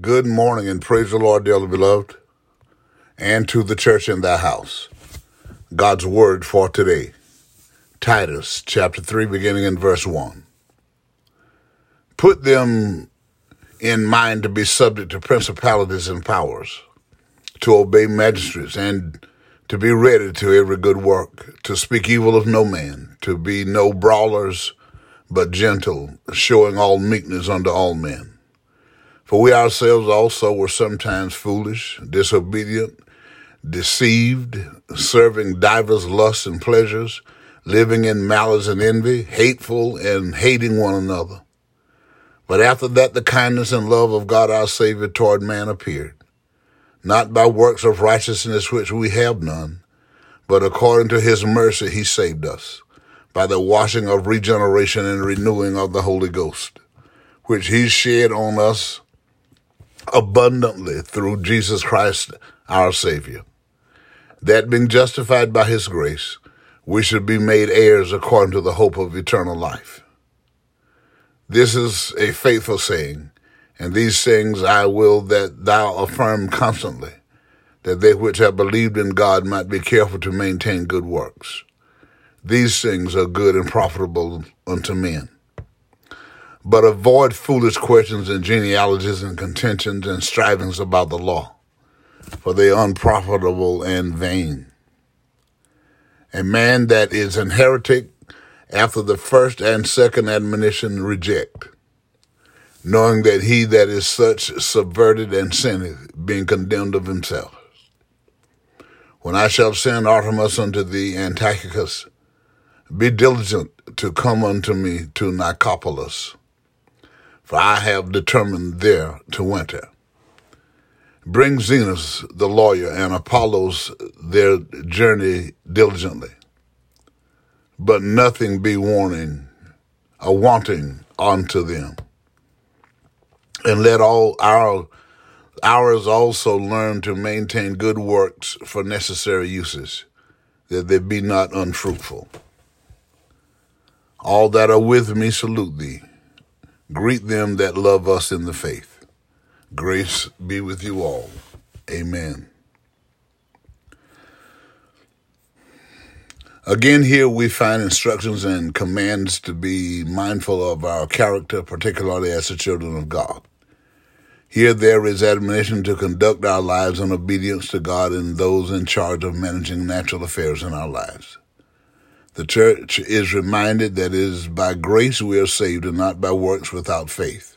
Good morning and praise the Lord, dearly beloved, and to the church in thy house. God's word for today. Titus chapter 3, beginning in verse 1. Put them in mind to be subject to principalities and powers, to obey magistrates, and to be ready to every good work, to speak evil of no man, to be no brawlers, but gentle, showing all meekness unto all men. For we ourselves also were sometimes foolish, disobedient, deceived, serving divers lusts and pleasures, living in malice and envy, hateful and hating one another. But after that, the kindness and love of God our Savior toward man appeared, not by works of righteousness which we have none, but according to his mercy he saved us, by the washing of regeneration and renewing of the Holy Ghost, which he shed on us abundantly through Jesus Christ our Savior. That being justified by his grace, we should be made heirs according to the hope of eternal life. This is a faithful saying, and these things I will that thou affirm constantly, that they which have believed in God might be careful to maintain good works. These things are good and profitable unto men. But avoid foolish questions and genealogies and contentions and strivings about the law, for they are unprofitable and vain. A man that is an heretic after the first and second admonition reject, knowing that he that is such subverted and sinneth, being condemned of himself. When I shall send Artemas unto thee, Antiochus, be diligent to come unto me to Nicopolis for I have determined there to winter. Bring Zenas the lawyer and Apollos their journey diligently, but nothing be warning or wanting unto them. And let all our ours also learn to maintain good works for necessary uses, that they be not unfruitful. All that are with me salute thee. Greet them that love us in the faith. Grace be with you all. Amen. Again, here we find instructions and commands to be mindful of our character, particularly as the children of God. Here there is admonition to conduct our lives in obedience to God and those in charge of managing natural affairs in our lives. The church is reminded that it is by grace we are saved and not by works without faith.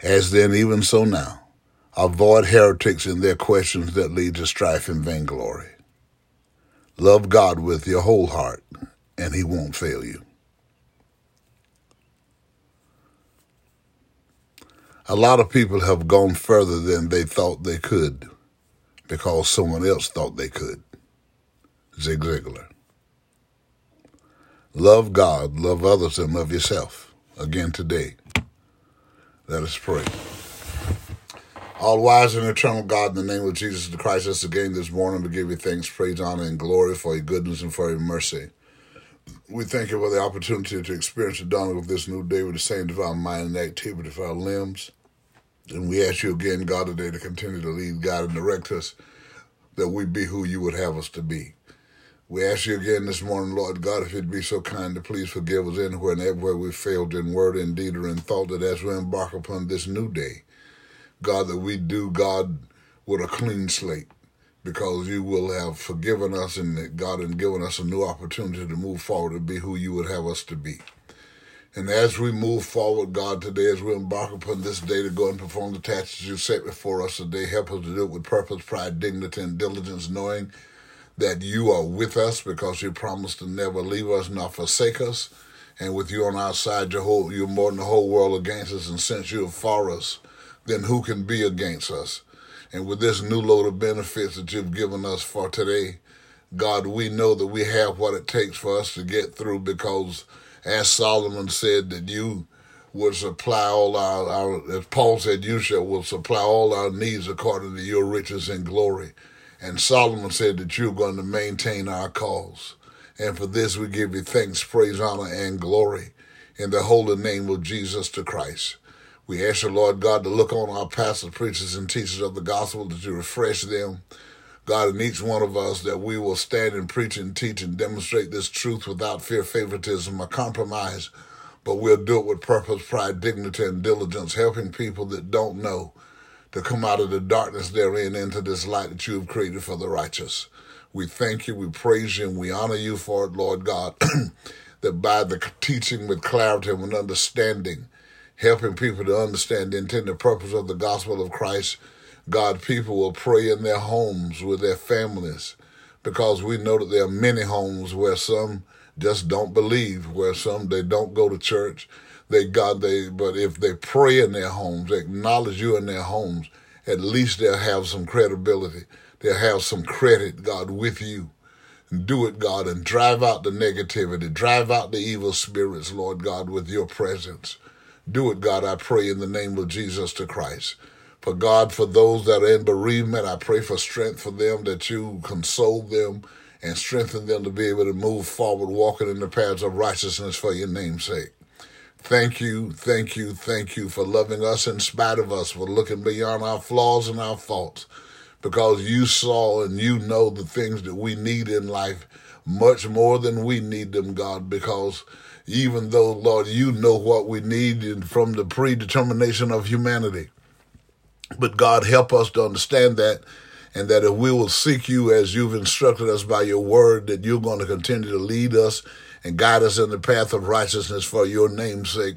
As then, even so now, avoid heretics and their questions that lead to strife and vainglory. Love God with your whole heart, and He won't fail you. A lot of people have gone further than they thought they could because someone else thought they could. Zig Ziglar. Love God, love others, and love yourself. Again today. Let us pray. All wise and eternal God, in the name of Jesus the Christ, us again this morning to give you thanks, praise, honor, and glory for your goodness and for your mercy. We thank you for the opportunity to experience the dawning of this new day with the same divine mind and activity for our limbs. And we ask you again, God, today to continue to lead, God, and direct us that we be who you would have us to be. We ask you again this morning, Lord God, if you'd be so kind to please forgive us anywhere and everywhere we failed in word and deed or in thought, that as we embark upon this new day, God, that we do, God, with a clean slate, because you will have forgiven us and God and given us a new opportunity to move forward to be who you would have us to be. And as we move forward, God, today, as we embark upon this day to go and perform the tasks you set before us today, help us to do it with purpose, pride, dignity, and diligence, knowing that you are with us because you promised to never leave us nor forsake us. And with you on our side, Jehovah, you're more than the whole world against us. And since you're for us, then who can be against us? And with this new load of benefits that you've given us for today, God, we know that we have what it takes for us to get through because, as Solomon said, that you would supply all our, our as Paul said, you shall will supply all our needs according to your riches and glory. And Solomon said that you're going to maintain our cause. And for this we give you thanks, praise, honor, and glory in the holy name of Jesus the Christ. We ask you, Lord God, to look on our pastors, preachers, and teachers of the gospel, that you refresh them. God, in each one of us, that we will stand and preach and teach and demonstrate this truth without fear, favoritism, or compromise, but we'll do it with purpose, pride, dignity, and diligence, helping people that don't know to come out of the darkness therein into this light that you have created for the righteous. We thank you, we praise you, and we honor you for it, Lord God, that by the teaching with clarity and understanding, helping people to understand the intended purpose of the gospel of Christ, God, people will pray in their homes with their families because we know that there are many homes where some just don't believe, where some they don't go to church. They God they but if they pray in their homes, acknowledge you in their homes, at least they'll have some credibility. They'll have some credit, God, with you. And do it, God, and drive out the negativity, drive out the evil spirits, Lord God, with your presence. Do it, God, I pray in the name of Jesus to Christ. For God, for those that are in bereavement, I pray for strength for them, that you console them and strengthen them to be able to move forward, walking in the paths of righteousness for your name's sake. Thank you, thank you, thank you for loving us in spite of us, for looking beyond our flaws and our faults, because you saw and you know the things that we need in life much more than we need them, God, because even though, Lord, you know what we need from the predetermination of humanity. But God, help us to understand that and that if we will seek you as you've instructed us by your word, that you're going to continue to lead us and guide us in the path of righteousness for your name's sake,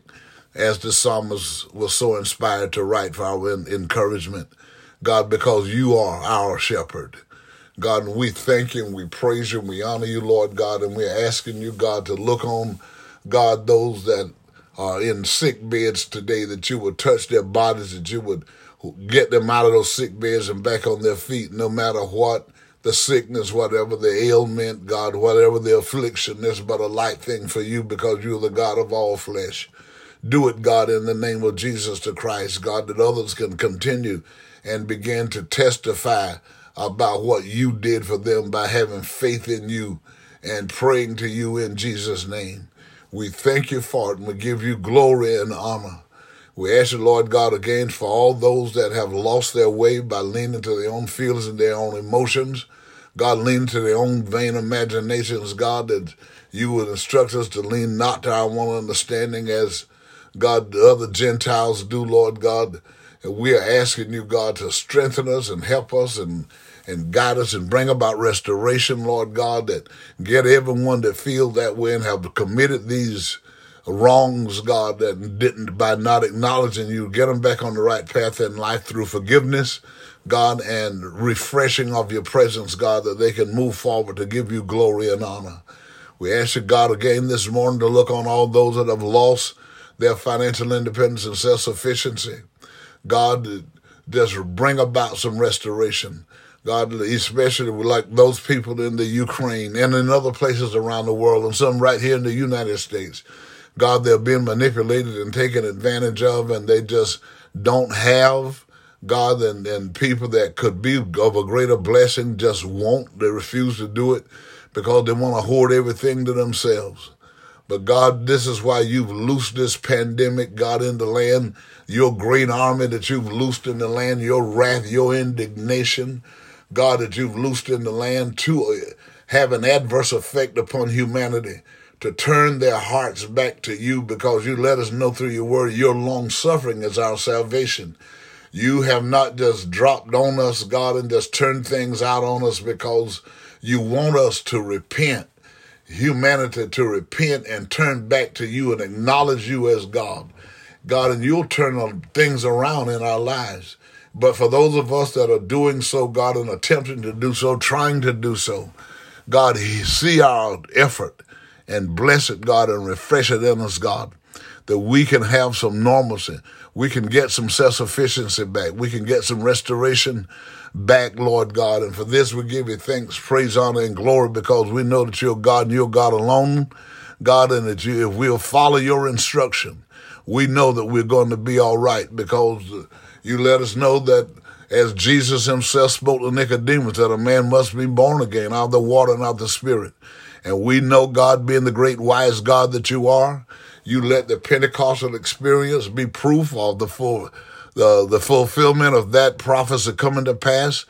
as the psalmist was so inspired to write for our encouragement. God, because you are our shepherd. God, we thank you and we praise you and we honor you, Lord God, and we're asking you, God, to look on, God, those that are in sick beds today, that you would touch their bodies, that you would get them out of those sick beds and back on their feet, no matter what the sickness, whatever the ailment, God, whatever the affliction is, but a light thing for you because you're the God of all flesh. Do it, God, in the name of Jesus the Christ, God, that others can continue and begin to testify about what you did for them by having faith in you and praying to you in Jesus' name. We thank you for it and we give you glory and honor. We ask you, Lord God, again for all those that have lost their way by leaning to their own feelings and their own emotions. God, leaning to their own vain imaginations, God, that you would instruct us to lean not to our own understanding as God, the other Gentiles do, Lord God. And we are asking you, God, to strengthen us and help us and and guide us and bring about restoration, Lord God, that get everyone that feel that way and have committed these wrongs, God, that didn't, by not acknowledging you, get them back on the right path in life through forgiveness, God, and refreshing of your presence, God, that they can move forward to give you glory and honor. We ask you, God, again this morning to look on all those that have lost their financial independence and self-sufficiency. God, just bring about some restoration. God, especially like those people in the Ukraine and in other places around the world and some right here in the United States. God, they're being manipulated and taken advantage of, and they just don't have God and, and people that could be of a greater blessing just won't. They refuse to do it because they want to hoard everything to themselves. But God, this is why you've loosed this pandemic, God, in the land, your great army that you've loosed in the land, your wrath, your indignation, God, that you've loosed in the land to uh, have an adverse effect upon humanity to turn their hearts back to you because you let us know through your word your long suffering is our salvation. You have not just dropped on us, God, and just turned things out on us because you want us to repent, humanity to repent and turn back to you and acknowledge you as God. God, and you'll turn things around in our lives. But for those of us that are doing so, God, and attempting to do so, trying to do so, God, see our effort and bless it, God, and refresh it in us, God, that we can have some normalcy. We can get some self sufficiency back. We can get some restoration back, Lord God. And for this, we give you thanks, praise, honor, and glory because we know that you're God and you're God alone, God, and that you, if we'll follow your instruction, we know that we're going to be all right because you let us know that as Jesus himself spoke to Nicodemus, that a man must be born again out of the water and out of the spirit. And we know God being the great wise God that you are, You let the Pentecostal experience be proof of the full, the, the fulfillment of that prophecy coming to pass.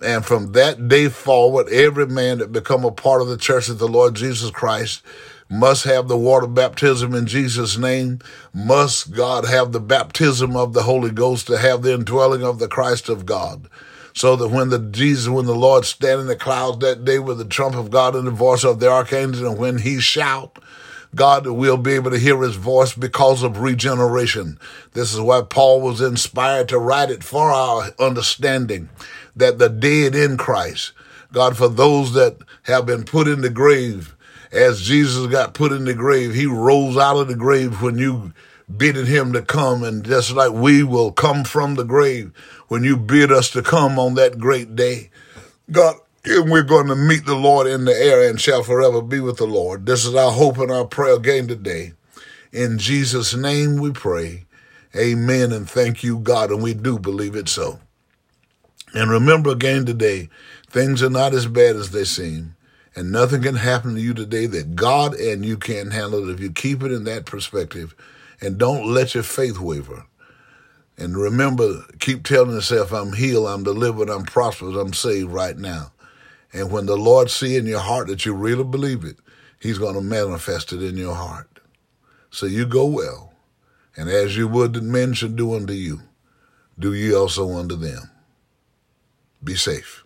And from that day forward, every man that become a part of the church of the Lord Jesus Christ must have the water baptism in Jesus' name. Must God have the baptism of the Holy Ghost to have the indwelling of the Christ of God. So that when the Jesus, when the Lord stand in the clouds that day with the trump of God and the voice of the archangel, and when he shout, God will be able to hear his voice because of regeneration. This is why Paul was inspired to write it for our understanding that the dead in Christ, God, for those that have been put in the grave, as Jesus got put in the grave, he rose out of the grave when you bidding him to come. And just like we will come from the grave when you bid us to come on that great day. God, and we're going to meet the Lord in the air and shall forever be with the Lord. This is our hope and our prayer again today. In Jesus' name we pray. Amen and thank you, God. And we do believe it so. And remember again today, things are not as bad as they seem. And nothing can happen to you today that God and you can't handle it if you keep it in that perspective and don't let your faith waver. And remember, keep telling yourself, I'm healed, I'm delivered, I'm prosperous, I'm saved right now. And when the Lord see in your heart that you really believe it, he's going to manifest it in your heart. So you go well. And as you would that men should do unto you, do ye also unto them. Be safe.